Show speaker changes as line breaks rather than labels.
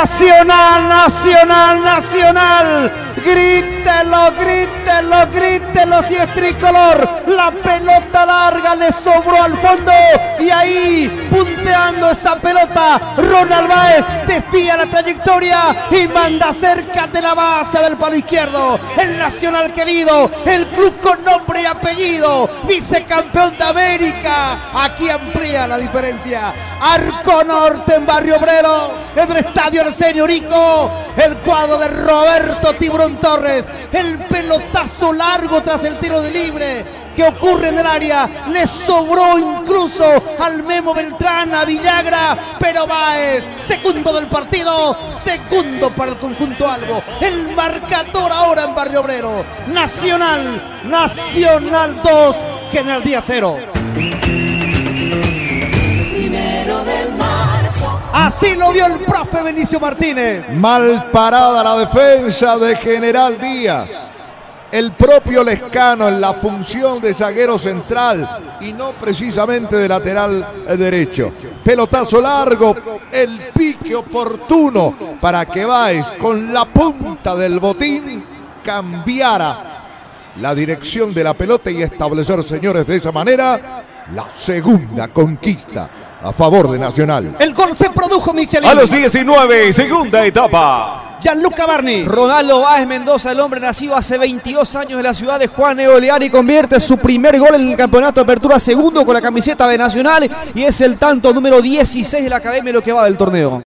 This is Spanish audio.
Nacional, Nacional, Nacional. Grítelo, grítelo, grítelo si es tricolor. La pelota larga le sobró al fondo y ahí punteando esa pelota, Ronald Baez desvía la trayectoria y manda cerca de la base del palo izquierdo. El Nacional querido, el club con nombre y apellido, vicecampeón de América. Aquí amplía la diferencia. Arco Norte en Barrio Obrero, en el estadio Arsenio Rico, el cuadro de Roberto Tiburón Torres, el pelotazo largo tras el tiro de libre que ocurre en el área. Le sobró incluso al Memo Beltrán, a Villagra, pero Baez, segundo del partido, segundo para el conjunto Albo. El marcador ahora en Barrio Obrero. Nacional, Nacional 2, General Día 0. Así lo vio el profe Benicio Martínez.
Mal parada la defensa de General Díaz. El propio Lescano en la función de zaguero central y no precisamente de lateral derecho. Pelotazo largo, el pique oportuno para que Baez con la punta del botín cambiara la dirección de la pelota y establecer, señores, de esa manera la segunda conquista a favor de Nacional.
El gol se produjo, Michelin.
A los 19, segunda etapa.
Gianluca Barni.
Ronaldo Báez Mendoza, el hombre nacido hace 22 años en la ciudad de Juan Eoleari, convierte su primer gol en el campeonato de apertura segundo con la camiseta de Nacional y es el tanto número 16 de la academia lo que va del torneo.